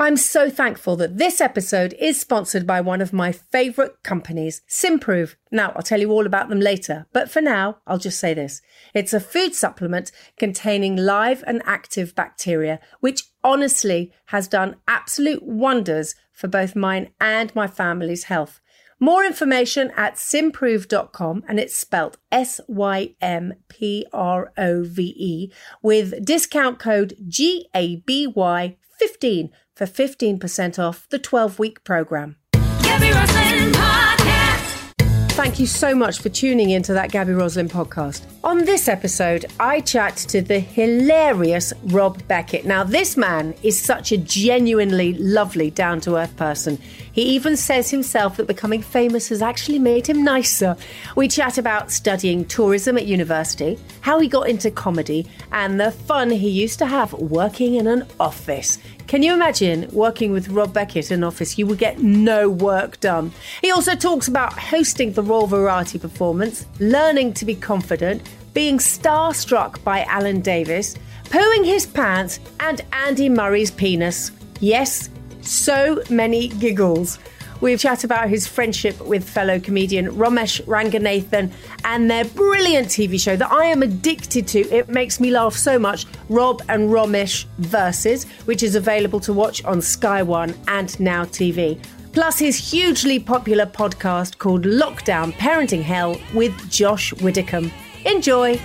I'm so thankful that this episode is sponsored by one of my favourite companies, Symprove. Now, I'll tell you all about them later, but for now, I'll just say this. It's a food supplement containing live and active bacteria, which honestly has done absolute wonders for both mine and my family's health. More information at symprove.com and it's spelt S Y M P R O V E with discount code GABY 15 for 15% off the 12 week program. Thank you so much for tuning into that Gaby Roslin podcast. On this episode, I chat to the hilarious Rob Beckett. Now, this man is such a genuinely lovely, down to earth person. He even says himself that becoming famous has actually made him nicer. We chat about studying tourism at university, how he got into comedy, and the fun he used to have working in an office. Can you imagine working with Rob Beckett in office? You would get no work done. He also talks about hosting the Royal Variety performance, learning to be confident, being starstruck by Alan Davies, pooing his pants, and Andy Murray's penis. Yes, so many giggles. We chat about his friendship with fellow comedian Romesh Ranganathan and their brilliant TV show that I am addicted to. It makes me laugh so much. Rob and Romesh Versus, which is available to watch on Sky One and Now TV. Plus his hugely popular podcast called Lockdown Parenting Hell with Josh Widdicombe. Enjoy!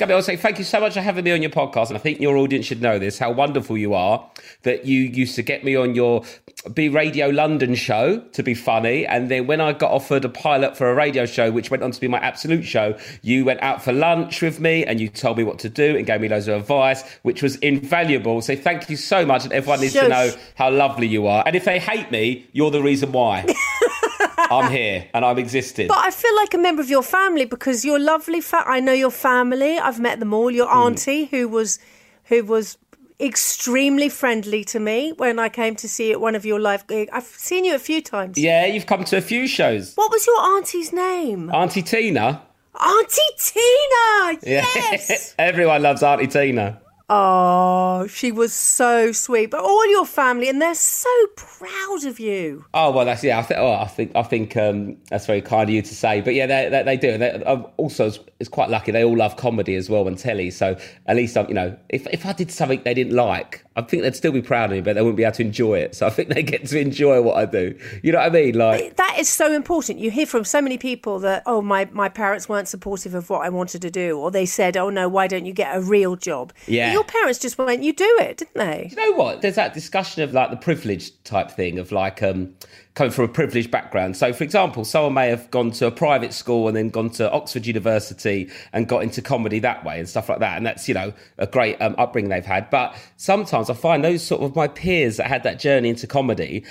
Gaby, I'll say thank you so much for having me on your podcast. And I think your audience should know this how wonderful you are that you used to get me on your BBC Radio London show to be funny. And then when I got offered a pilot for a radio show, which went on to be my absolute show, you went out for lunch with me and you told me what to do and gave me loads of advice, which was invaluable. So thank you so much. And everyone needs to know how lovely you are. And if they hate me, you're the reason why. I'm here and I'm existing. But I feel like a member of your family because you're lovely. Fa- I know your family. I've met them all. Your Mm. auntie, who was, who was extremely friendly to me when I came to see you at one of your live gigs. I've seen you a few times. yeah, you've come to a few shows. What was your auntie's name? Auntie Tina. Auntie Tina. Yes. Everyone loves Auntie Tina. Oh, she was so sweet. But all your family, and they're so proud of you. Oh well, that's yeah. I think. Oh, I think. I think um, that's very kind of you to say. But yeah, they, they, they do. They, um, also, it's, it's quite lucky. They all love comedy as well and telly. So at least, um, you know, if if I did something they didn't like, I think they'd still be proud of me, but they wouldn't be able to enjoy it. So I think they get to enjoy what I do. You know what I mean? Like, That is so important. You hear from so many people that, oh, my, my parents weren't supportive of what I wanted to do, or they said, oh no, why don't you get a real job? Yeah. Your parents just went, you do it, didn't they? you know what? There's that discussion of like the privilege type thing of like um, coming from a privileged background. So, for example, someone may have gone to a private school and then gone to Oxford University and got into comedy that way and stuff like that. And that's, you know, a great um, upbringing they've had. But sometimes I find those sort of my peers that had that journey into comedy.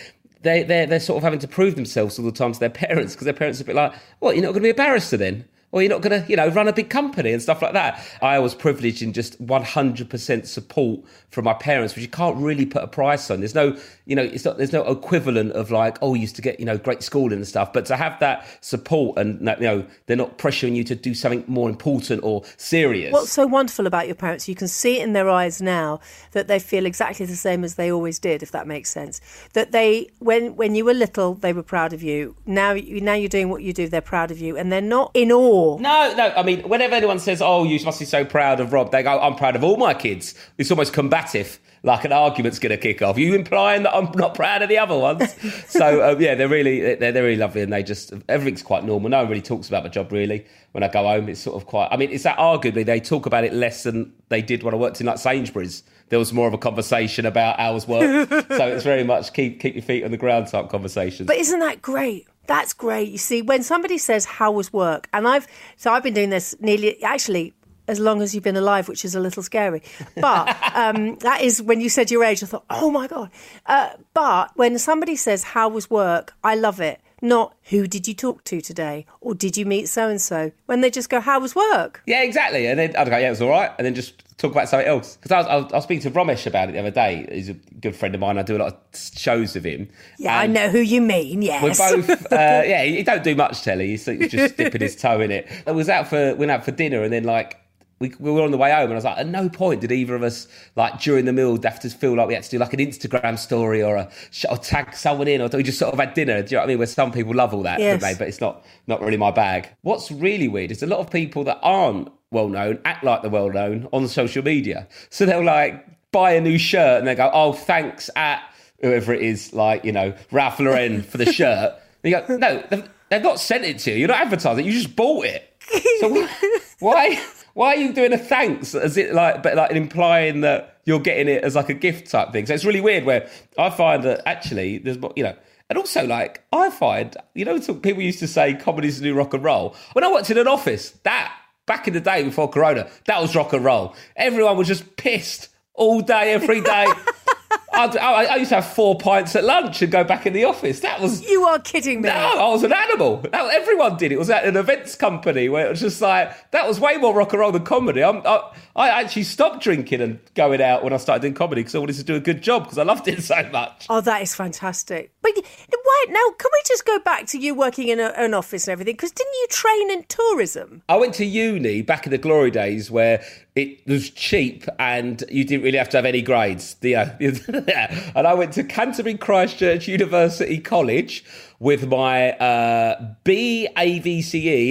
They, they're, they're sort of having to prove themselves all the time to their parents because their parents are a bit like, well, you're not going to be a barrister then? Or you're not going to, you know, run a big company and stuff like that. I was privileged in just 100% support from my parents, which you can't really put a price on. There's no, you know, it's not, there's no equivalent of like, oh, you used to get, you know, great schooling and stuff. But to have that support and, you know, they're not pressuring you to do something more important or serious. What's so wonderful about your parents, you can see it in their eyes now that they feel exactly the same as they always did, if that makes sense. That they, when when you were little, they were proud of you. Now, now you're doing what you do, they're proud of you, and they're not in awe. No, no. I mean, whenever anyone says, "Oh, you must be so proud of Rob," they go, "I'm proud of all my kids." It's almost combative, like an argument's going to kick off. Are You implying that I'm not proud of the other ones? so um, yeah, they're really they're, they're really lovely, and they just everything's quite normal. No one really talks about my job really. When I go home, it's sort of quite. I mean, it's that arguably they talk about it less than they did when I worked in like Sainsbury's. There was more of a conversation about hours work, so it's very much keep keep your feet on the ground type conversations. But isn't that great? That's great. You see, when somebody says, How was work? And I've, so I've been doing this nearly, actually, as long as you've been alive, which is a little scary. But um, that is when you said your age, I thought, Oh my God. Uh, but when somebody says, How was work? I love it. Not who did you talk to today or did you meet so and so? When they just go, How was work? Yeah, exactly. And then I'd go, Yeah, it was all right. And then just talk about something else. Because I was, I, was, I was speaking to Romesh about it the other day. He's a good friend of mine. I do a lot of shows with him. Yeah, And I know who you mean. Yes. We're both, uh, yeah, he don't do much telly. He's he's just dipping his toe in it. I was out for, went out for dinner and then like, we, we were on the way home and I was like, at no point did either of us, like during the meal, have to feel like we had to do like an Instagram story or a or tag someone in, or we just sort of had dinner. Do you know what I mean? Where some people love all that, Yes. but it's not not really my bag. What's really weird is a lot of people that aren't well known act like they're well known on social media. So they'll like buy a new shirt and they go, oh, thanks at whoever it is, like you know Ralph Lauren for the shirt. And you go, no, they've, they've not sent it to you. You're not advertising. You just bought it. So wh- why why are you doing a thanks? As it like, but like implying that you're getting it as like a gift type thing. So it's really weird. Where I find that actually there's you know. And also, like, I find, you know, people used to say comedy's the new rock and roll. When I worked in an office, that, back in the day before Corona, that was rock and roll. Everyone was just pissed all day, every day. I'd, I, I used to have four pints at lunch and go back in the office. That was You are kidding me. no, I was an animal. That, everyone did. It was at an events company where it was just like that was way more rock and roll than comedy. I'm, I, I actually stopped drinking and going out when I started doing comedy because I wanted to do a good job because I loved it so much. Oh, that is fantastic. But why now? Can we just go back to you working in a, an office and everything? Because didn't you train in tourism? I went to uni back in the glory days where it was cheap and you didn't really have to have any grades. The, uh, and I went to Canterbury Christchurch University College with my uh,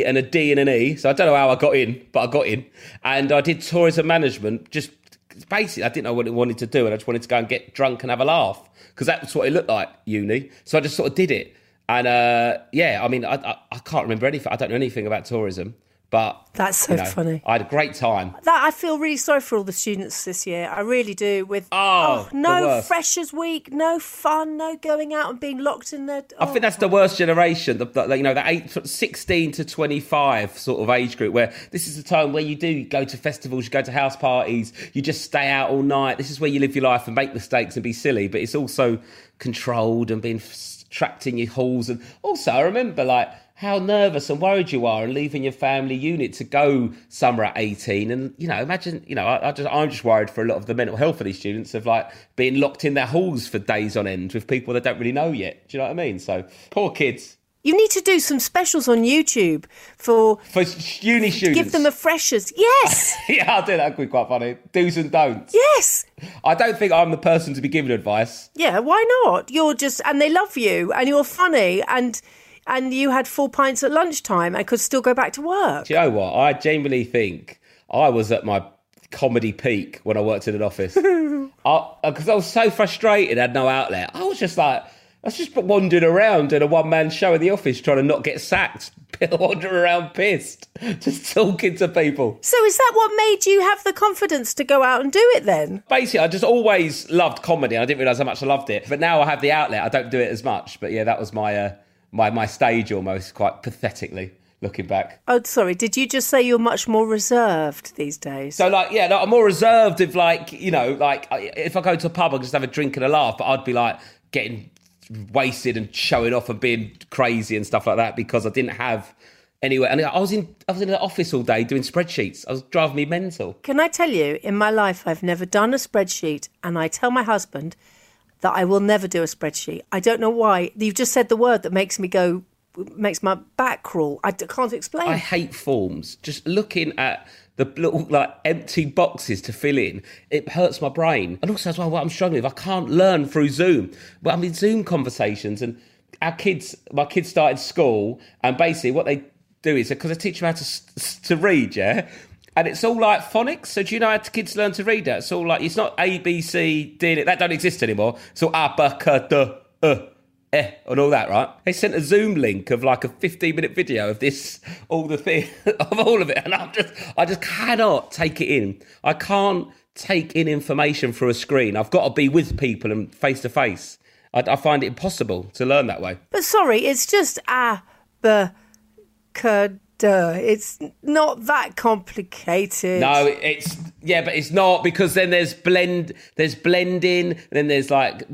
and a D and an E. So I don't know how I got in, but I got in. And I did tourism management just basically I didn't know what I wanted to do and I just wanted to go and get drunk and have a laugh because that's what it looked like uni. So I just sort of did it. And uh, yeah, I mean, I, I, I can't remember anything. I don't know anything about tourism, but That's so you know, funny. I had a great time. That I feel really sorry for all the students this year. I really do. With Oh, oh the no freshers week, no fun, no going out and being locked in there. I think that's oh. the worst generation. The, the, you know, the eight, 16 to 25 sort of age group where this is the time where you do go to festivals, you go to house parties, you just stay out all night. This is where you live your life and make mistakes and be silly, but it's also controlled and being f- trapped in your halls. And also, I remember like how nervous and worried you are and leaving your family unit to go somewhere at 18. And, you know, imagine, you know, I, I just, I'm just worried for a lot of the mental health of these students of like being locked in their halls for days on end with people they don't really know yet. Do you know what I mean? So, poor kids. You need to do some specials on YouTube for For uni students. give them a freshers. Yes, yeah, I'll do that. That'd be quite funny. Do's and don'ts. yes, I don't think I'm the person to be giving advice. yeah. Why not? You're just and they love you and you're funny and and you had four pints at lunchtime and could still go back to work. Do you know what? I genuinely think I was at my comedy peak when I worked in an office. Because I, was so frustrated, I had no outlet. I was just like, I was just wandering around in a one man show in the office trying to not get sacked, wandering around pissed, just talking to people. So is that what made you have the confidence to go out and do it then? Basically, I just always loved comedy. and I didn't realise how much I loved it. But now I have the outlet. I don't do it as much. But yeah, that was my uh, my my stage almost, quite pathetically looking back. Oh, sorry. Did you just say you're much more reserved these days? So like, yeah, like, I'm more reserved if like, you know, like if I go to a pub, I just have a drink and a laugh. But I'd be like getting wasted and showing off and being crazy and stuff like that because I didn't have anyway. And I was in I was in the office all day doing spreadsheets. I was driving me mental. Can I tell you, in my life, I've never done a spreadsheet, and I tell my husband that I will never do a spreadsheet. I don't know why. You've just said the word that makes me go, makes my back crawl. I can't explain. I hate forms. Just looking at the little like empty boxes to fill in, it hurts my brain. And also as well, what I'm struggling with, I can't learn through Zoom. But I'm in Zoom conversations, and our kids, my kids started school, and basically what they do is because I teach them how to to read, yeah. And it's all like phonics. So do you know how kids learn to read that? It's all like it's not A B C D. It that don't exist anymore. So all a b c d uh eh, and all that, right? They sent a Zoom link of like a 15 minute video of this, all the thing, of all of it. And I'm just, I just cannot take it in. I can't take in information through a screen. I've got to be with people and face to face. I find it impossible to learn that way. but sorry, it's just a, b, c, d. It's not that complicated. No, it's yeah, but it's not because then there's blend, there's blending, then there's like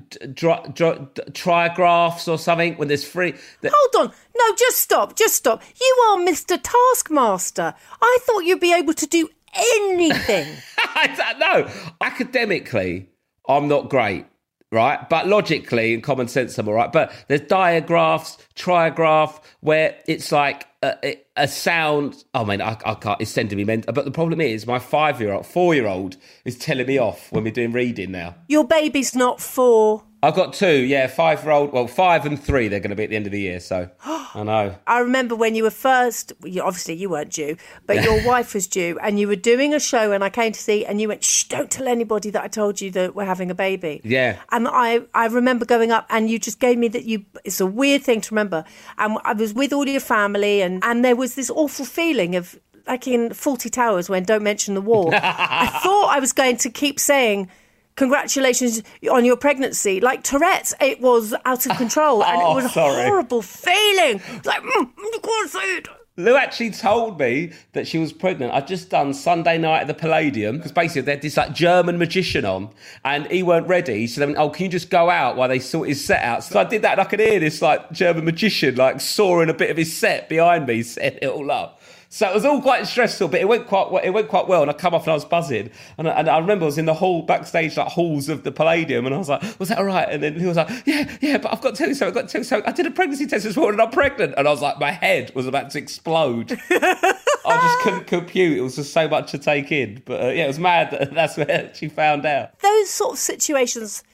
trigraphs or something. When there's free, the, Hold on. No, just stop. Just stop. You are Mr. Taskmaster. I thought you'd be able to do anything. I don't know. Academically, I'm not great, right? But logically and common sense, I'm all right. But there's digraphs, trigraph, where it's like a, a sound. Oh man, I, I can't. It's sending me mental. But the problem is, my five year old, four year old is telling me off when we're doing reading now. Your baby's not four. I've got two, yeah, five year old. Well, five and three. They're going to be at the end of the year. So I know. I remember when you were first, you- obviously you weren't due, but your wife was due, and you were doing a show, and I came to see, and you went, shh, don't tell anybody that I told you that we're having a baby. Yeah. And I, I remember going up, and you just gave me that you, it's a weird thing to remember. And I was with all your family, and, and there was this awful feeling of, like in Fawlty Towers when Don't Mention the War. I thought I was going to keep saying, Congratulations on your pregnancy. Like Tourette's, it was out of control and Oh, it was a horrible feeling. Like, mm, I can't say it. Lou actually told me that she was pregnant. I'd just done Sunday night at the Palladium because basically they had this like German magician on and he weren't ready. So they went, Oh, can you just go out while they sort his set out? So I did that and I could hear this like German magician like sawing a bit of his set behind me, setting it all up. So it was all quite stressful, but it went quite well. It went quite well, and I come off and I was buzzing. And I, and I remember I was in the hall backstage, like halls of the Palladium, and I was like, "Was that all right?" And then he was like, "Yeah, yeah, but I've got to tell you something. I've got to tell you something. I did a pregnancy test this morning, and I'm pregnant." And I was like, my head was about to explode. I just couldn't compute. It was just so much to take in. But uh, yeah, it was mad that that's where she found out. Those sort of situations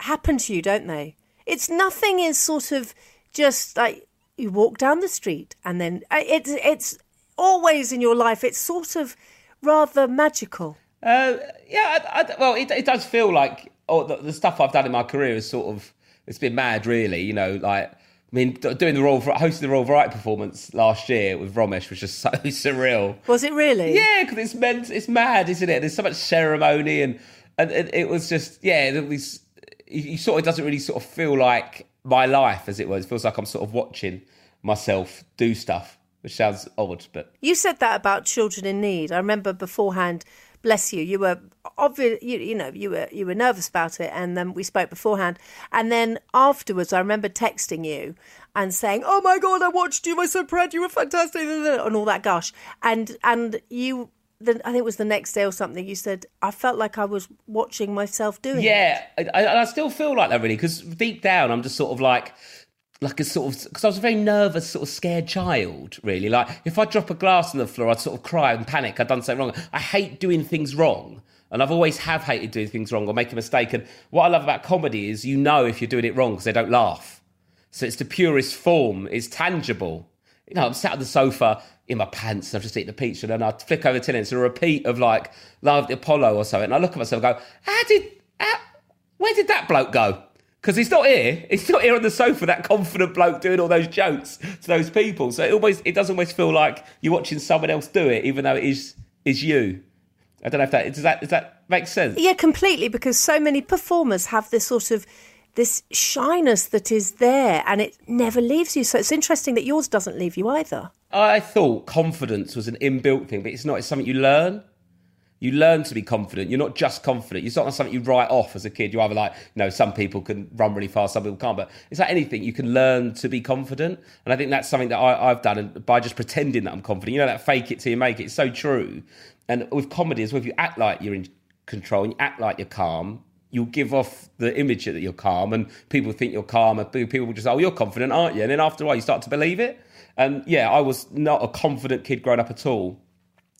happen to you, don't they? It's nothing is sort of just like you walk down the street and then uh, it's it's always in your life. It's sort of rather magical. Uh, yeah, I, I, well, it, it does feel like oh, the, the stuff I've done in my career is sort of it's been mad, really. You know, like I mean, doing the Royal hosting the Royal Variety performance last year with Romesh was just so surreal. Was it really? Yeah, because it's meant it's mad, isn't it? There's so much ceremony and and it, it was just yeah, it was. You you sort of doesn't really sort of feel like my life as it was. It feels like I'm sort of watching myself do stuff, which sounds odd, but You said that about children in need. I remember beforehand. Bless you. You were obvious. You, you know, you were you were nervous about it, and then we spoke beforehand. And then afterwards, I remember texting you and saying, "Oh my god, I watched you. I'm so proud. You were fantastic," and all that gosh. And and you, I think it was the next day or something. You said, "I felt like I was watching myself doing it." Yeah, I, I I still feel like that really because deep down I'm just sort of like, like a sort of because I was a very nervous, sort of scared child. Really, like if I drop a glass on the floor, I'd sort of cry and panic. I'd done something wrong. I hate doing things wrong. And I've always have hated doing things wrong or making a mistake. And what I love about comedy is you know if you're doing it wrong because they don't laugh. So it's the purest form. It's tangible. You know, I'm sat on the sofa in my pants. and I've just eaten a pizza, and then I flick over to it. and It's a repeat of like Live at the Apollo or something. And I look at myself and go, "How did? How, where did that bloke go? Because he's not here. He's not here on the sofa. That confident bloke doing all those jokes to those people. So it almost it does almost feel like you're watching someone else do it, even though it is is you. I don't know if that does that does that make sense. Yeah, completely. Because so many performers have this sort of this shyness that is there, and it never leaves you. So it's interesting that yours doesn't leave you either. I thought confidence was an inbuilt thing, but it's not. It's something you learn. You learn to be confident. You're not just confident. It's not something you write off as a kid. You're either like, you know, some people can run really fast, some people can't. But it's like anything. You can learn to be confident. And I think that's something that I, I've done and by just pretending that I'm confident. You know, that fake it till you make it. It's so true. And with comedy as well, if you act like you're in control and you act like you're calm, you'll give off the image that you're calm and people think you're calm and people will just, say, oh, you're confident, aren't you? And then after a while, you start to believe it. And yeah, I was not a confident kid growing up at all.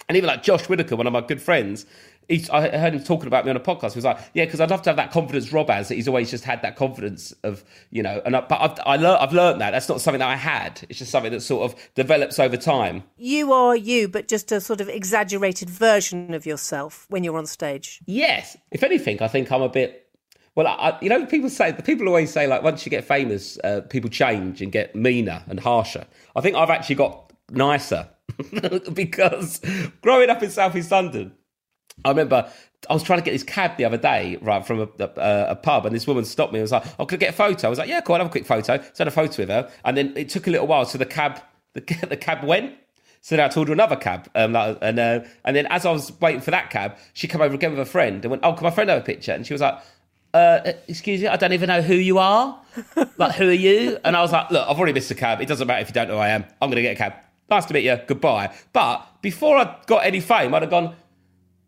And even like Josh Widdicombe, one of my good friends, he, I heard him talking about me on a podcast. He was like, "Yeah, because I'd love to have that confidence Rob has. That he's always just had that confidence of, you know." And I, but I've I learned, I've learned that that's not something that I had. It's just something that sort of develops over time. You are you, but just a sort of exaggerated version of yourself when you're on stage. Yes, if anything, I think I'm a bit. Well, I, you know, people say the people always say like once you get famous, uh, people change and get meaner and harsher. I think I've actually got nicer because growing up in southeast London, I remember I was trying to get this cab the other day, right, from a, a, a pub, and this woman stopped me and was like, "Oh, could I get a photo?" I was like, "Yeah, cool, I'll have a quick photo." So I had a photo with her, and then it took a little while, so the cab, the, the cab went. So then I told her another cab, um, and uh, and then as I was waiting for that cab, she came over again with a friend and went, "Oh, can my friend have a picture?" And she was like, uh, "Excuse me, I don't even know who you are. like, who are you?" And I was like, "Look, I've already missed a cab. It doesn't matter if you don't know who I am. I'm going to get a cab. Nice to meet you. Goodbye." But before I got any fame, I'd have gone,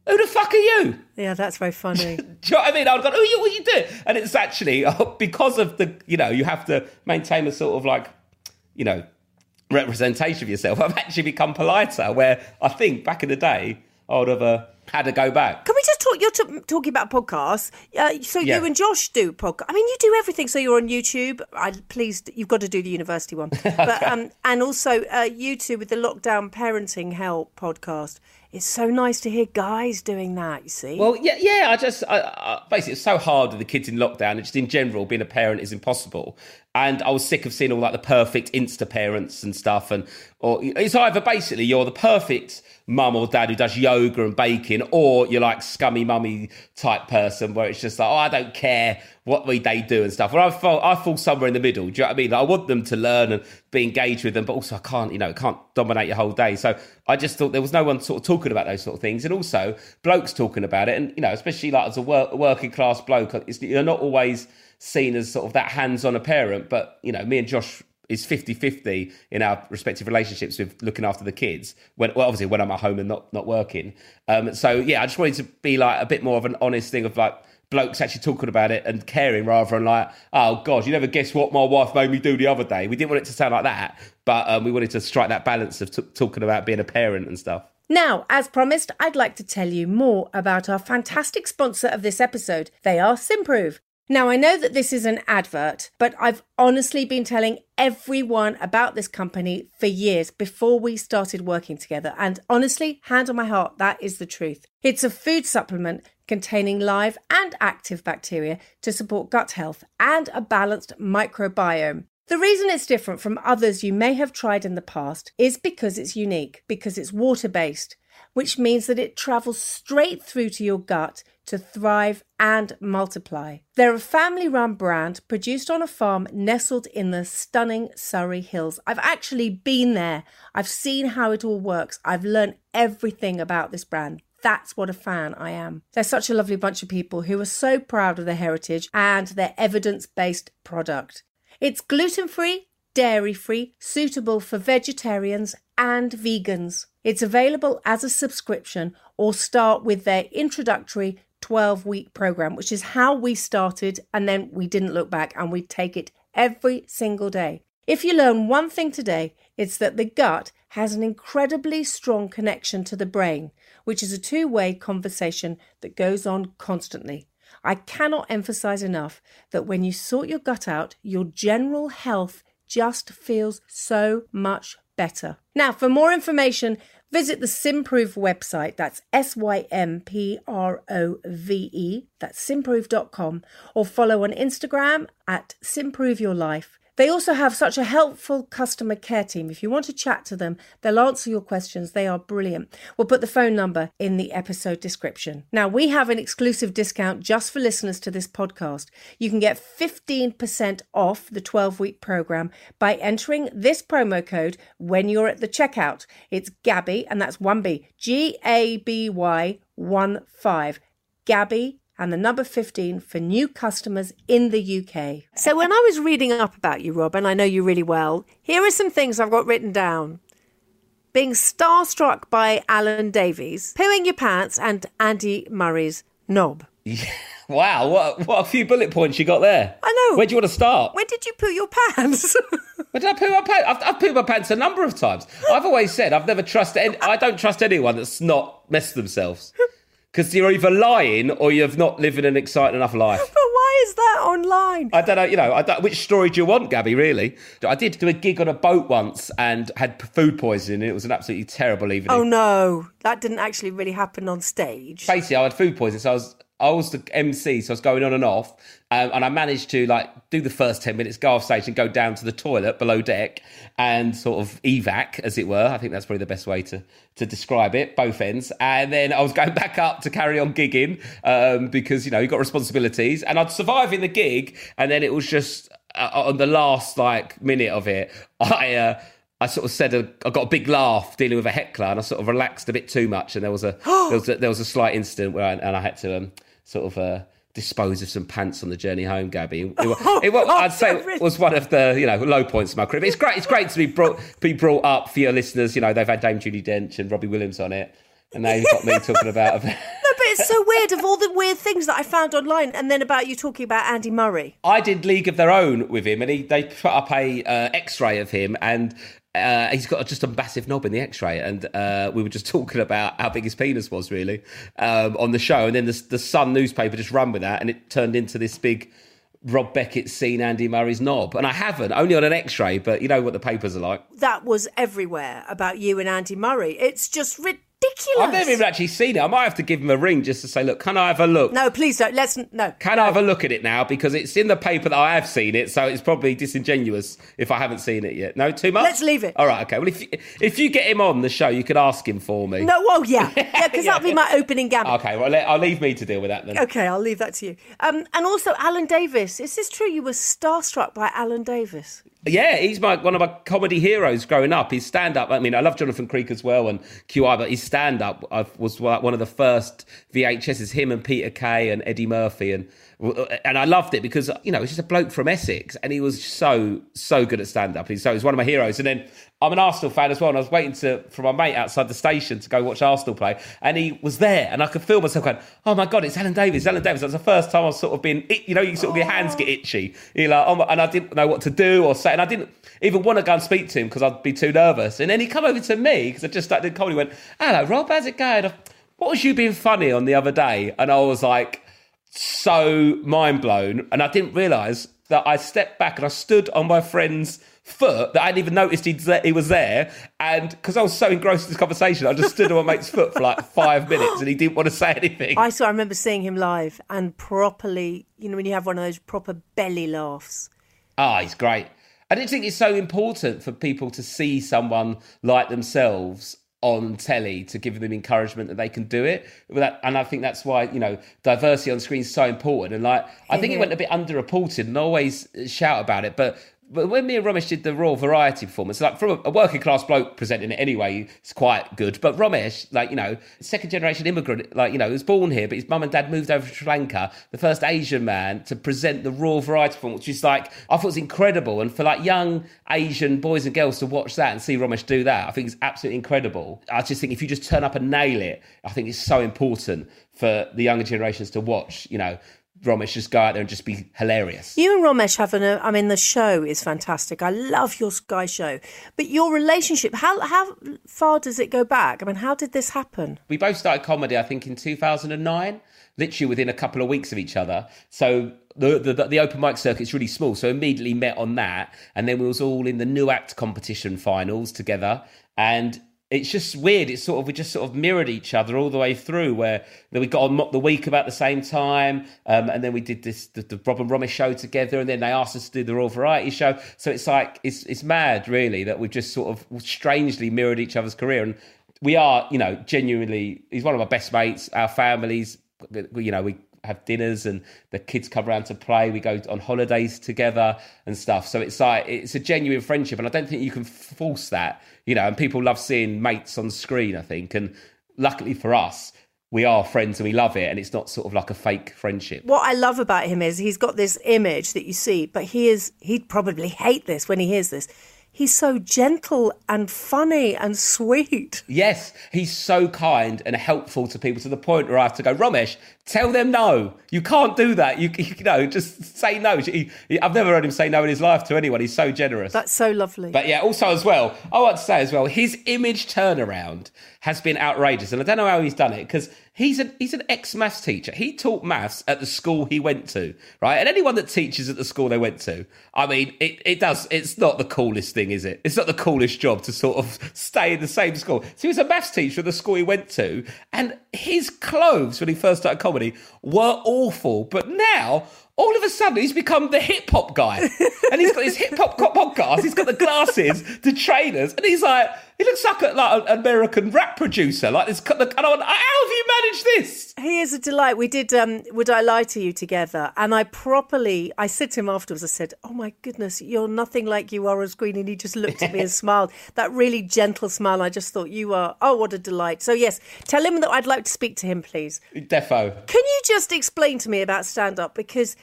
who the fuck are you? Yeah, that's very funny. Do you know what I mean? I would go, who are you? What are you doing? And it's actually because of the, you know, you have to maintain a sort of like, you know, representation of yourself. I've actually become politer. Where I think back in the day, I would have uh, had to go back. Can talk? You're t- talking about podcasts. Uh, so Yeah. you and Josh do podcast. I mean, you do everything. So you're on YouTube. I pleased you've got to do the university one, but um, and also uh, you two with the lockdown parenting hell podcast. It's so nice to hear guys doing that. You see. Well, yeah, yeah. I just I, I, basically it's so hard with the kids in lockdown. and Just in general, being a parent is impossible. And I was sick of seeing all like the perfect Insta parents and stuff. And or it's either basically you're the perfect mum or dad who does yoga and baking, or you're like scummy mummy type person where it's just like, oh, I don't care what we, they do and stuff. Well, I fall, I fall somewhere in the middle. Do you know what I mean? Like, I want them to learn and be engaged with them, but also I can't, you know, can't dominate your whole day. So I just thought there was no one sort of talking about those sort of things, and also blokes talking about it, and you know, especially like as a work, working class bloke, it's, you're not always seen as sort of that hands-on a parent. But you know, me and Josh is 50-50 in our respective relationships with looking after the kids when well obviously when I'm at home and not not working um so yeah I just wanted to be like a bit more of an honest thing of like blokes actually talking about it and caring rather than like oh god you never guess what my wife made me do the other day we didn't want it to sound like that but um, we wanted to strike that balance of t- talking about being a parent and stuff Now, as promised, I'd like to tell you more about our fantastic sponsor of this episode. They are Symprove. Now, I know that this is an advert, but I've honestly been telling everyone about this company for years before we started working together. And honestly, hand on my heart, that is the truth. It's a food supplement containing live and active bacteria to support gut health and a balanced microbiome. The reason it's different from others you may have tried in the past is because it's unique, because it's water based, which means that it travels straight through to your gut to thrive and multiply. They're a family run brand produced on a farm nestled in the stunning Surrey Hills. I've actually been there, I've seen how it all works, I've learned everything about this brand. That's what a fan I am. They're such a lovely bunch of people who are so proud of their heritage and their evidence based product. It's gluten free, dairy free, suitable for vegetarians and vegans. It's available as a subscription or start with their introductory 12 week program, which is how we started and then we didn't look back and we take it every single day. If you learn one thing today, it's that the gut has an incredibly strong connection to the brain, which is a two way conversation that goes on constantly. I cannot emphasize enough that when you sort your gut out, your general health just feels so much better. Now, for more information, visit the Symprove website. That's S Y M P R O V E. That's symprove.com. Or follow on Instagram at Symprove Your Life. They also have such a helpful customer care team. If you want to chat to them, they'll answer your questions. They are brilliant. We'll put the phone number in the episode description. Now, we have an exclusive discount just for listeners to this podcast. You can get 15% off the 12 week program by entering this promo code when you're at the checkout. It's Gaby, and that's 1B, G A B Y 1 5. Gaby and the number 15 for new customers in the UK. So, when I was reading up about you, Rob, and I know you really well, here are some things I've got written down. Being starstruck by Alan Davies, pooing your pants, and Andy Murray's knob. Wow, what what a few bullet points you got there. I know. Where do you want to start? When did you poo your pants? Where did I poo my pants? I've, I've pooed my pants a number of times. I've always said I've never trusted. Any, I don't trust anyone that's not messed themselves because you're either lying or you've not living an exciting enough life. but why is that online? I don't know, you know, which story do you want, Gabby, really? I did do a gig on a boat once and had food poisoning. It was an absolutely terrible evening. Oh no, that didn't actually really happen on stage. Basically, I had food poisoning, so I was I was the MC, so I was going on and off, um, and I managed to like do the first ten minutes, go off stage, and go down to the toilet below deck, and sort of evac, as it were. I think that's probably the best way to to describe it, both ends. And then I was going back up to carry on gigging um, because you know you've got responsibilities, and I'd survive in the gig, and then it was just uh, on the last like minute of it, I. Uh, I sort of said a, I got a big laugh dealing with a heckler, and I sort of relaxed a bit too much, and there was a there was a, there was a slight incident where I, and I had to um, sort of uh, dispose of some pants on the journey home. Gaby, it, it, wa- I'd say it was one of the you know low points of my career. But it's great. It's great to be brought be brought up for your listeners. You know they've had Dame Judi Dench and Robbie Williams on it, and they've got me talking about. It. No, but it's so weird of all the weird things that I found online, and then about you talking about Andy Murray. I did League of Their Own with him, and he, they put up a uh, X-ray of him, and uh, he's got just a massive knob in the X-ray, and uh, we were just talking about how big his penis was, really, um, on the show, and then the, the Sun newspaper just ran with that, and it turned into this big. Rob Beckett seen Andy Murray's knob, and I haven't only on an X-ray, but you know what the papers are like. That was everywhere about you and Andy Murray. It's just ridiculous. I've never even actually seen it. I might have to give him a ring just to say, look, can I have a look? No, please don't. Let's no. Can I have a look at it now? Because it's in the paper that I have seen it, so it's probably disingenuous if I haven't seen it yet. No, too much. Let's leave it. All right, okay. Well, if you, if you get him on the show, you could ask him for me. No, well, yeah, yeah, because that'll be my opening gambit. Okay, well, I'll leave me to deal with that then. Okay, I'll leave that to you. Um, and also, Alan Davies. Is this true? You were starstruck by Alan Davies. Yeah, he's my one of my comedy heroes growing up. His stand up, I mean, I love Jonathan Creek as well and QI, but his stand up was one of the first VHSs, him and Peter Kay and Eddie Murphy. And Uh, and I loved it because, you know, he's just a bloke from Essex and he was so, so good at stand up. He's So he's one of my heroes. And then I'm an Arsenal fan as well. And I was waiting to, for my mate outside the station to go watch Arsenal play. And he was there. And I could feel myself going, oh my God, it's Alan Davies, Alan Davies. That was the first time I was sort of being, you know, you sort of, your hands get oh. itchy. You're like, oh and I didn't know what to do or say. And I didn't even want to go and speak to him because I'd be too nervous. And then he come over to me because I just started comedy. And went, hello, Rob, how's it going? What was you being funny on the other day? And I was like, so mind blown. And I didn't realise that I stepped back and I stood on my friend's foot that I hadn't even noticed he'd, he was there. And because I was so engrossed in this conversation, I just stood on my mate's foot for like five minutes and he didn't want to say anything. I saw, I remember seeing him live and properly, you know, when you have one of those proper belly laughs. Ah, he's great. I didn't think it's so important for people to see someone like themselves on telly to give them encouragement that they can do it. And I think that's why, you know, diversity on screen is so important. And like, I think it mm-hmm. went a bit underreported and always uh, shout about it. But but when me and Romesh did the Royal Variety performance, like from a, working class bloke presenting it anyway, it's quite good. But Romesh, like, you know, second generation immigrant, like, you know, he was born here, but his mum and dad moved over to Sri Lanka, the first Asian man to present the Royal Variety performance, which is like, I thought was incredible. And for like young Asian boys and girls to watch that and see Romesh do that, I think it's absolutely incredible. I just think if you just turn up and nail it, I think it's so important for the younger generations to watch, you know, Romesh just go out there and just be hilarious. You and Romesh having a, I mean, the show is fantastic. I love your Sky show. But your relationship, how, how far does it go back? I mean, how did this happen? We both started comedy, I think, in 2009, literally within a couple of weeks of each other. So the, the, the open mic circuit's really small. So immediately met on that. And then we was all in the new act competition finals together. And it's just weird. It's sort of we just sort of mirrored each other all the way through. Where then we got on Mock the Week about the same time, um, and then we did this the, the Rob and Romesh show together, and then they asked us to do the Royal Variety Show. So it's like it's it's mad, really, that we've just sort of strangely mirrored each other's career, and we are, you know, genuinely. He's one of my best mates. Our families, you know, we have dinners and the kids come around to play. We go on holidays together and stuff. So it's like it's a genuine friendship, and I don't think you can force that you know, and people love seeing mates on screen, I think. And luckily for us, we are friends and we love it and it's not sort of like a fake friendship what i love about him is he's got this image that you see but he is he'd probably hate this when he hears this he's so gentle and funny and sweet. Yes, he's so kind and helpful to people to the point where I have to go, Romesh, tell them no. You can't do that. You, you know, just say no. He, he, I've never heard him say no in his life to anyone. He's so generous. That's so lovely. But yeah, also as well, I want to say as well, his image turnaround has been outrageous, and I don't know how he's done it because he's an he's an ex maths teacher. He taught maths at the school he went to, right? And anyone that teaches at the school they went to, I mean, it, it does. It's not the coolest thing, is it? It's not the coolest job to sort of stay in the same school. So he was a maths teacher at the school he went to, and his clothes when he first started comedy were awful. But now all of a sudden he's become the hip hop guy. and he's got his hip hop podcast, he's got the glasses, the trainers, and he's like, he looks like, a, like an American rap producer. Like this, and I went, how have you managed this? He is a delight. We did um, Would I Lie to You together, and I properly, I said to him afterwards, I said, oh my goodness, you're nothing like you are on screen. And he just looked at me and smiled. That really gentle smile. I just thought, you are, oh, what a delight. So yes, tell him that I'd like to speak to him, please. Defo. Can you just explain to me about stand-up? Because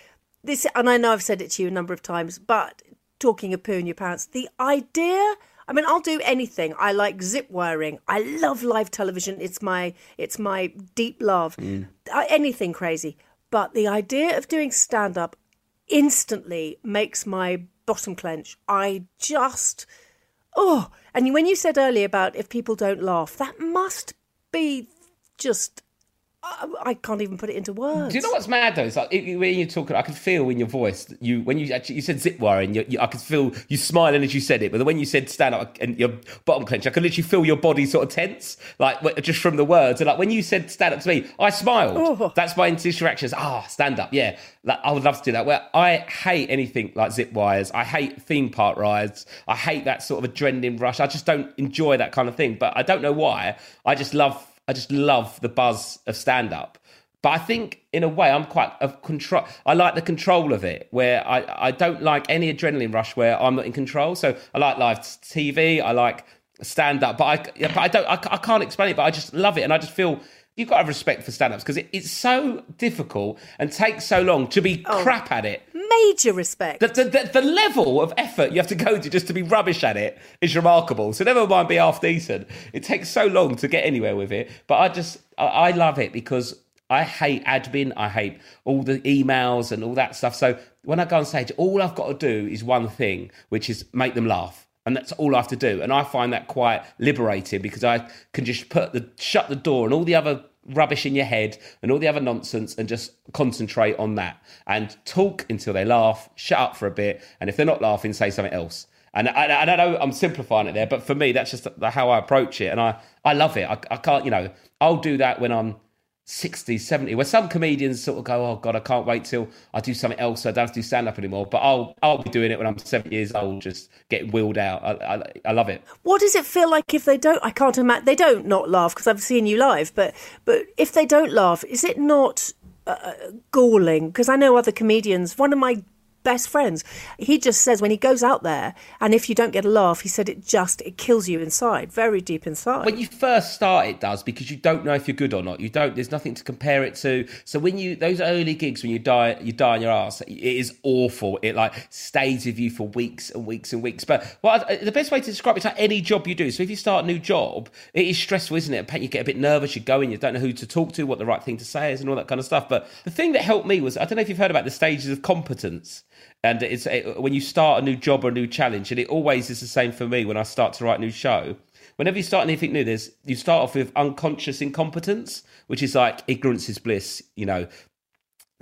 this, and I know I've said it to you a number of times, but talking of pooing your pants, the idea. I mean, I'll do anything. I like zip wiring. I love live television. It's my it's my deep love. Mm. anything crazy. But the idea of doing stand up instantly makes my bottom clench. I just oh, and when you said earlier about if people don't laugh, that must be just I can't even put it into words. Do you know what's mad though? It's like it, when you're talking, I can feel in your voice. You when you actually you said zip wiring, you, you, I could feel you smiling as you said it. But when you said stand up and your bottom clench, I could literally feel your body sort of tense, like just from the words. And like when you said stand up to me, I smiled. Oh. That's my initial reaction. Ah, oh, stand up. Yeah, like, I would love to do that. Well, I hate anything like zip wires. I hate theme park rides. I hate that sort of adrenaline rush. I just don't enjoy that kind of thing. But I don't know why. I just love I just love the buzz of stand up. But I think in a way I'm quite of control. I like the control of it, where I, I don't like any adrenaline rush where I'm not in control. So I like live TV. I like stand up, but I but I don't I, I can't explain it. But I just love it, and I just feel you've got to have respect for stand ups because it, it's so difficult and takes so long to be oh, crap at it. Major respect. The, the, the, the, level of effort you have to go to just to be rubbish at it is remarkable. So never mind be half decent. It takes so long to get anywhere with it. But I just, I, I love it because I hate admin. I hate all the emails and all that stuff. So when I go on stage, all I've got to do is one thing, which is make them laugh and that's all I have to do. And I find that quite liberating because I can just put the shut the door and all the other rubbish in your head and all the other nonsense and just concentrate on that and talk until they laugh, shut up for a bit, and if they're not laughing, say something else. And I, I know I'm simplifying it there, but for me, that's just how I approach it, and I, I love it. I, I can't, you know, I'll do that when I'm 60, 70, where some comedians sort of go, oh God, I can't wait till I do something else. So I don't have to do stand up anymore. But I'll I'll be doing it when I'm 70 years old, just getting wheeled out. I, I, I love it. What does it feel like if they don't? I can't imagine they don't not laugh because I've seen you live. But but if they don't laugh, is it not uh, galling? Because I know other comedians. One of my best friends. He just says when he goes out there, and if you don't get a laugh, he said it just it kills you inside, very deep inside. When you first start, it does because you don't know if you're good or not. You don't. There's nothing to compare it to. So when you those early gigs when you die, you die on your ass. It is awful. It like stays with you for weeks and weeks and weeks. But well, the best way to describe it is like any job you do. So if you start a new job, it is stressful, isn't it? You get a bit nervous. You go in, you don't know who to talk to, what the right thing to say is, and all that kind of stuff. But the thing that helped me was I don't know if you've heard about the stages of competence and it's it, when you start a new job or a new challenge and it always is the same for me when i start to write a new show whenever you start anything new there's you start off with unconscious incompetence which is like ignorance is bliss you know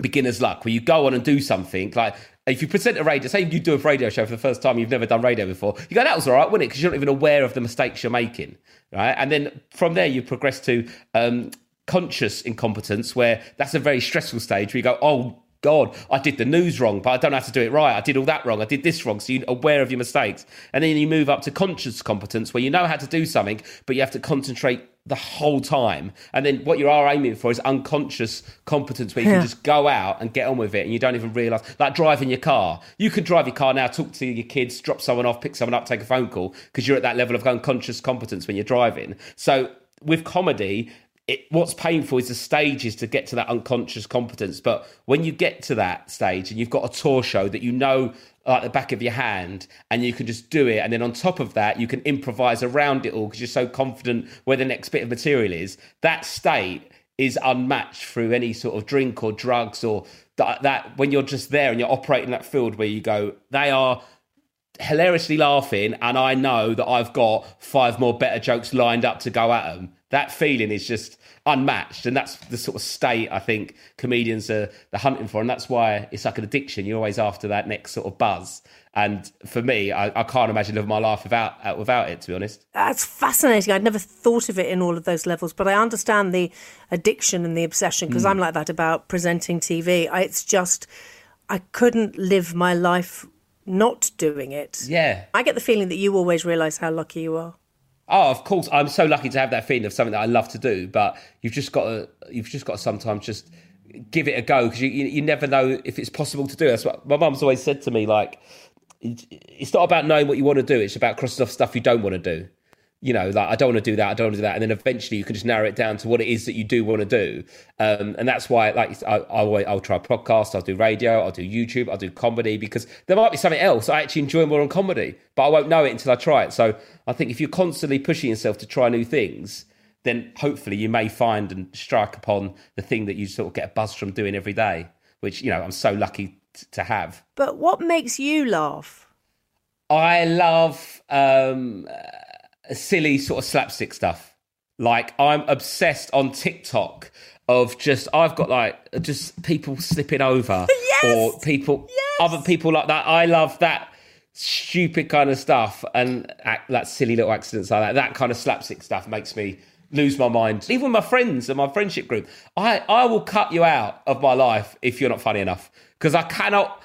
beginner's luck where you go on and do something like if you present a radio, say you do a radio show for the first time, you've never done radio before, you go, that was all right, wasn't it? Because you're not even aware of the mistakes you're making, right? And then from there, you progress to um, conscious incompetence, where that's a very stressful stage where you go, oh, God, I did the news wrong, but I don't know how to do it right. I did all that wrong. I did this wrong. So you're aware of your mistakes. And then you move up to conscious competence where you know how to do something, but you have to concentrate the whole time. And then what you are aiming for is unconscious competence where you Yeah. can just go out and get on with it and you don't even realize, like driving your car. You can drive your car now, talk to your kids, drop someone off, pick someone up, take a phone call because you're at that level of unconscious competence when you're driving. So with comedy, it, what's painful is the stages to get to that unconscious competence. But when you get to that stage and you've got a tour show that you know like the back of your hand and you can just do it, and then on top of that, you can improvise around it all because you're so confident where the next bit of material is. That state is unmatched through any sort of drink or drugs or that, that when you're just there and you're operating that field where you go, they are hilariously laughing, and I know that I've got five more better jokes lined up to go at them. That feeling is just unmatched, and that's the sort of state I think comedians are they're hunting for, and that's why it's like an addiction. You're always after that next sort of buzz. And for me, I, I can't imagine living my life without uh, without it. To be honest, That's fascinating. I'd never thought of it in all of those levels, but I understand the addiction and the obsession because I'm like that about presenting TV. I, it's just, I couldn't live my life not doing it. yeah. I get the feeling that you always realise how lucky you are. Oh, of course. I'm so lucky to have that feeling of something that I love to do, but you've just got to you've just got to sometimes just give it a go because you, you you never know if it's possible to do. That's what my mum's always said to me. Like, it's not about knowing what you want to do; it's about crossing off stuff you don't want to do. You know, like I don't want to do that. I don't want to do that, and then eventually you can just narrow it down to what it is that you do want to do. Um, and that's why, like, I, I'll, I'll try podcast, I'll do radio, I'll do YouTube, I'll do comedy because there might be something else I actually enjoy more on comedy, but I won't know it until I try it. So I think if you're constantly pushing yourself to try new things, then hopefully you may find and strike upon the thing that you sort of get a buzz from doing every day, which you know I'm so lucky t- to have. But what makes you laugh? I love um, uh, silly sort of slapstick stuff. Like I'm obsessed on TikTok of just I've got like just people slipping over or people other people like that. I love that stupid kind of stuff and act, that silly little accidents like that. That kind of slapstick stuff makes me lose my mind. Even my friends and my friendship group, I I will cut you out of my life if you're not funny enough because I cannot.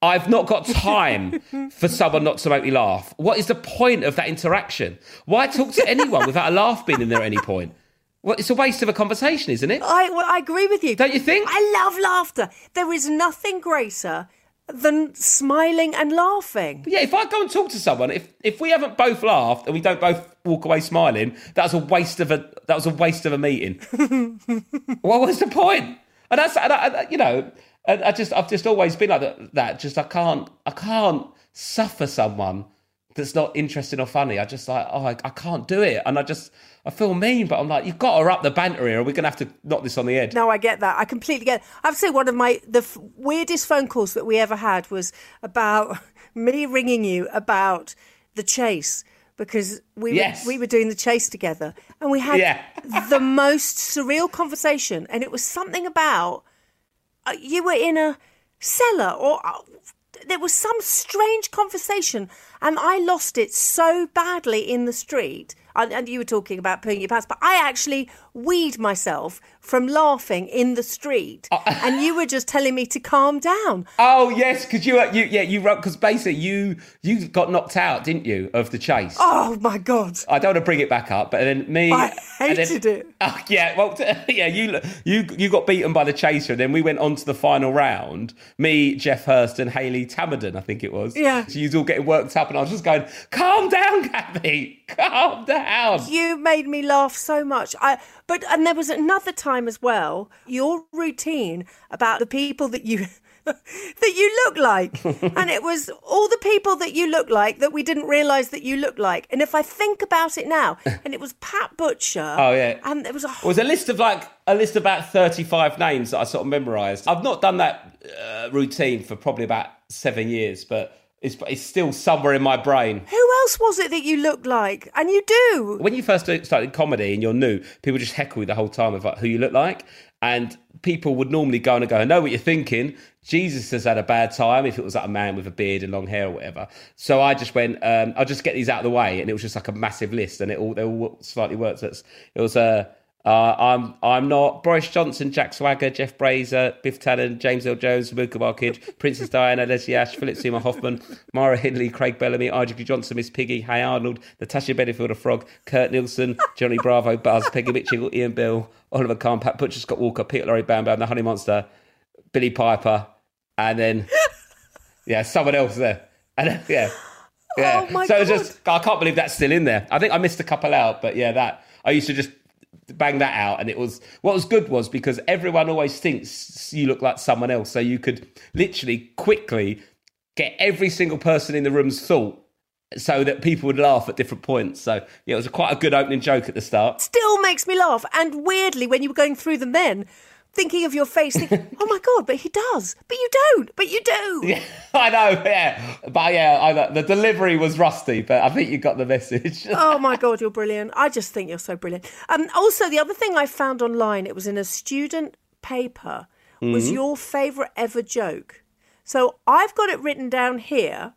I've not got time for someone not to make me laugh. What is the point of that interaction? Why talk to anyone without a laugh being in there at any point? Well, it's a waste of a conversation, isn't it? I, well, I agree with you. Don't you think? I love laughter. There is nothing greater than smiling and laughing. Yeah, if I go and talk to someone, if if we haven't both laughed and we don't both walk away smiling, that was a waste of a that was a waste of a meeting. what was the point? And that's and I, and, you know, and I just I've just always been like that, that. Just I can't I can't suffer someone that's not interesting or funny. I just like oh I, I can't do it, and I just I feel mean, but I'm like you've got to up the banter here, or we're gonna have to knock this on the head. No, I get that. I completely get. It. I have to say, one of my the f- weirdest phone calls that we ever had was about me ringing you about the chase because we Yes. were, we were doing the chase together, and we had Yeah. the most surreal conversation, and it was something about you were in a cellar or. Uh, there was some strange conversation, and I lost it so badly in the street. And, and you were talking about pooing your pants, but I actually weed myself from laughing in the street, oh. and you were just telling me to calm down. Oh yes, because you you yeah you wrote because basically you you got knocked out, didn't you, of the chase? Oh my god! I don't want to bring it back up, but then me, I and then- hated it. Oh, yeah, well, yeah, you you you got beaten by the chaser, and then we went on to the final round. Me, Geoff Hurst, and Hayley Tamaddon, I think it was. Yeah. so you was all getting worked up, and I was just going, "Calm down, Gaby, calm down." You made me laugh so much. I but and there was another time as well. Your routine about the people that you that you look like, and it was all the people that you look like that we didn't realise that you look like. And if I think about it now, and it was Pat Butcher. Oh, yeah. and there was a It was a list of like a list of about thirty-five names that I sort of memorised. I've not done that uh, routine for probably about seven years, but it's it's still somewhere in my brain. Who else was it that you looked like? And you do. when you first started comedy and you're new, people just heckle you the whole time of like who you look like, and people would normally go on and go, "I know what you're thinking." Jesus has had a bad time if it was like a man with a beard and long hair or whatever. So I just went, um, I'll just get these out of the way, and it was just like a massive list, and it all they all slightly worked. So it was a. Uh, uh, I'm I'm not Boris Johnson, Jack Swagger, Jeff Brazier, Biff Tannen, James Earl Jones, Muka Kid, Princess Diana, Leslie Ash, Philip Seymour Hoffman, Myra Hindley, Craig Bellamy, R.G. Johnson, Miss Piggy, Hey Arnold, Natasha Bedingfield, a frog, Kurt Nilsen, Johnny Bravo, Buzz, Peggy Mitchell, Ian Bill, Oliver Kahn, Pat Butcher, Scott Walker, Peter Lorre, Bam Bam, The Honey Monster, Billie Piper, and then yeah, someone else there, and then, yeah, yeah. Oh my so it's just I can't believe that's still in there. I think I missed a couple out, but yeah, that I used to just bang that out, and it was what was good was because everyone always thinks you look like someone else, so you could literally quickly get every single person in the room's thought. So that people would laugh at different points. So yeah, it was a quite a good opening joke at the start. Still makes me laugh. And weirdly, when you were going through them then, thinking of your face, thinking, oh my God, but he does. But you don't. But you do. Yeah, I know. Yeah, but yeah, I, the delivery was rusty, but I think you got the message. oh my god, you're brilliant! I just think you're so brilliant. Um, also, the other thing I found online, it was in a student paper, was your favourite ever joke. So I've got it written down here,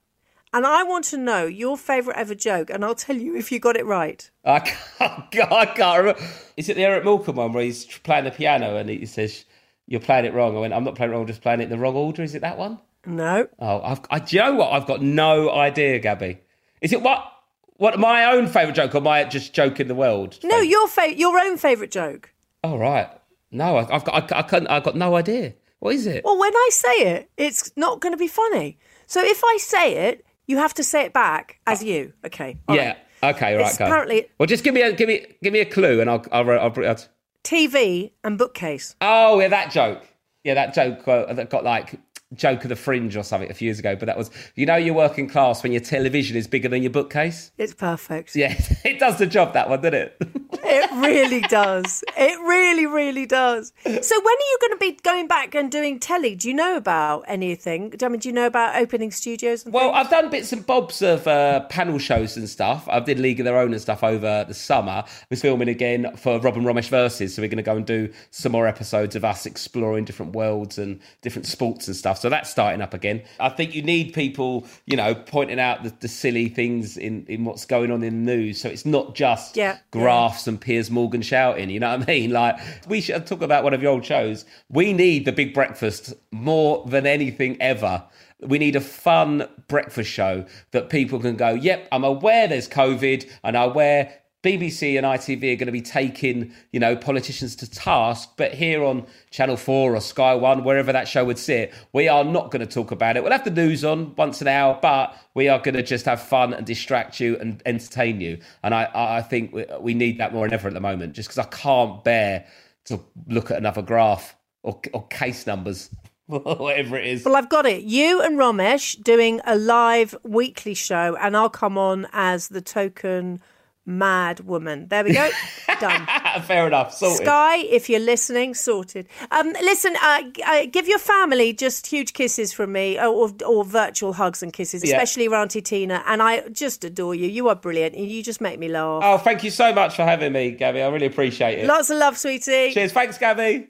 and I want to know your favourite ever joke, and I'll tell you if you got it right. I can't, I can't remember. Is it the Eric Moulton one where he's playing the piano and he says, "You're playing it wrong"? I went, "I'm not playing it wrong. I'm just playing it in the wrong order." Is it that one? No, Oh, I've, I, do you know what? I've got no idea, Gaby. Is it what? What my own favourite joke or my just joke in the world? no, your fa- your own favourite joke. Oh right. No, I- I've got I, I couldn't, I've got no idea. What is it? Well, when I say it, it's not going to be funny. So if I say it, you have to say it back as you. Okay. yeah. right. Okay. Right. It's go. apparently- Well, just give me a give me give me a clue and I'll I'll, I'll, I'll, I'll TV and bookcase. Oh, yeah, that joke. Yeah, that joke uh, that got like joke of the fringe or something a few years ago. But that was, you know, you're working class when your television is bigger than your bookcase. It's perfect. Yeah, it does the job. That one, doesn't it? It really does. It really, really does. So when are you going to be going back and doing telly? Do you know about anything? I mean, do you know about opening studios? And Well, things? I've done bits and bobs of uh, panel shows and stuff. I did League of Their Own and stuff over the summer. We're filming again for Rob and Romesh Versus, so we're going to go and do some more episodes of us exploring different worlds and different sports and stuff. So that's starting up again. I think you need people, you know, pointing out the, the silly things in, in what's going on in the news. So it's not just Yeah, graphs and Piers Morgan shouting. You know what I mean? Like we should talk about one of your old shows. We need the big breakfast more than anything ever. We need a fun breakfast show that people can go, yep, I'm aware there's COVID and I'm aware BBC and ITV are going to be taking, you know, politicians to task. But here on Channel 4 or Sky 1, wherever that show would sit, we are not going to talk about it. We'll have the news on once an hour, but we are going to just have fun and distract you and entertain you. And I, I think we, we need that more than ever at the moment, just because I can't bear to look at another graph or, or case numbers, whatever it is. Well, I've got it. You and Romesh doing a live weekly show, and I'll come on as the token mad woman. There we go. Done. Fair enough. Sorted. Sky, if you're listening, sorted. Um, listen, uh, uh, give your family just huge kisses from me, or, or, or virtual hugs and kisses, Yeah. especially your Auntie Tina. And I just adore you. You are brilliant. You just make me laugh. Oh, thank you so much for having me, Gaby. I really appreciate it. Lots of love, sweetie. Cheers. Thanks, Gaby.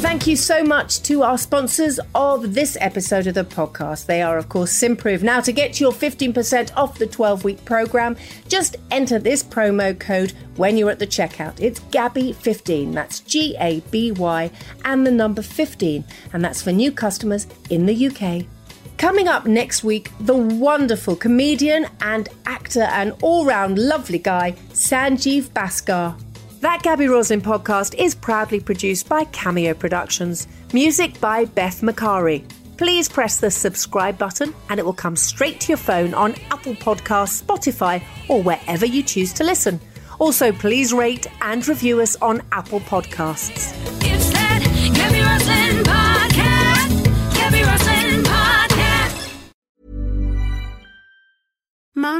Thank you so much to our sponsors of this episode of the podcast. They are, of course, Symprove. Now, to get your 15% off the 12 week program, just enter this promo code when you're at the checkout. It's Gaby15. That's G A B Y and the number 15. And that's for new customers in the UK. Coming up next week, the wonderful comedian and actor and all round lovely guy, Sanjeev Bhaskar. That Gaby Roslin podcast is proudly produced by Cameo Productions. Music by Beth Macari. Please press the subscribe button and it will come straight to your phone on Apple Podcasts, Spotify, or wherever you choose to listen. Also, please rate and review us on Apple Podcasts. It's that Gaby Roslin podcast. Gaby Roslin podcast. Mom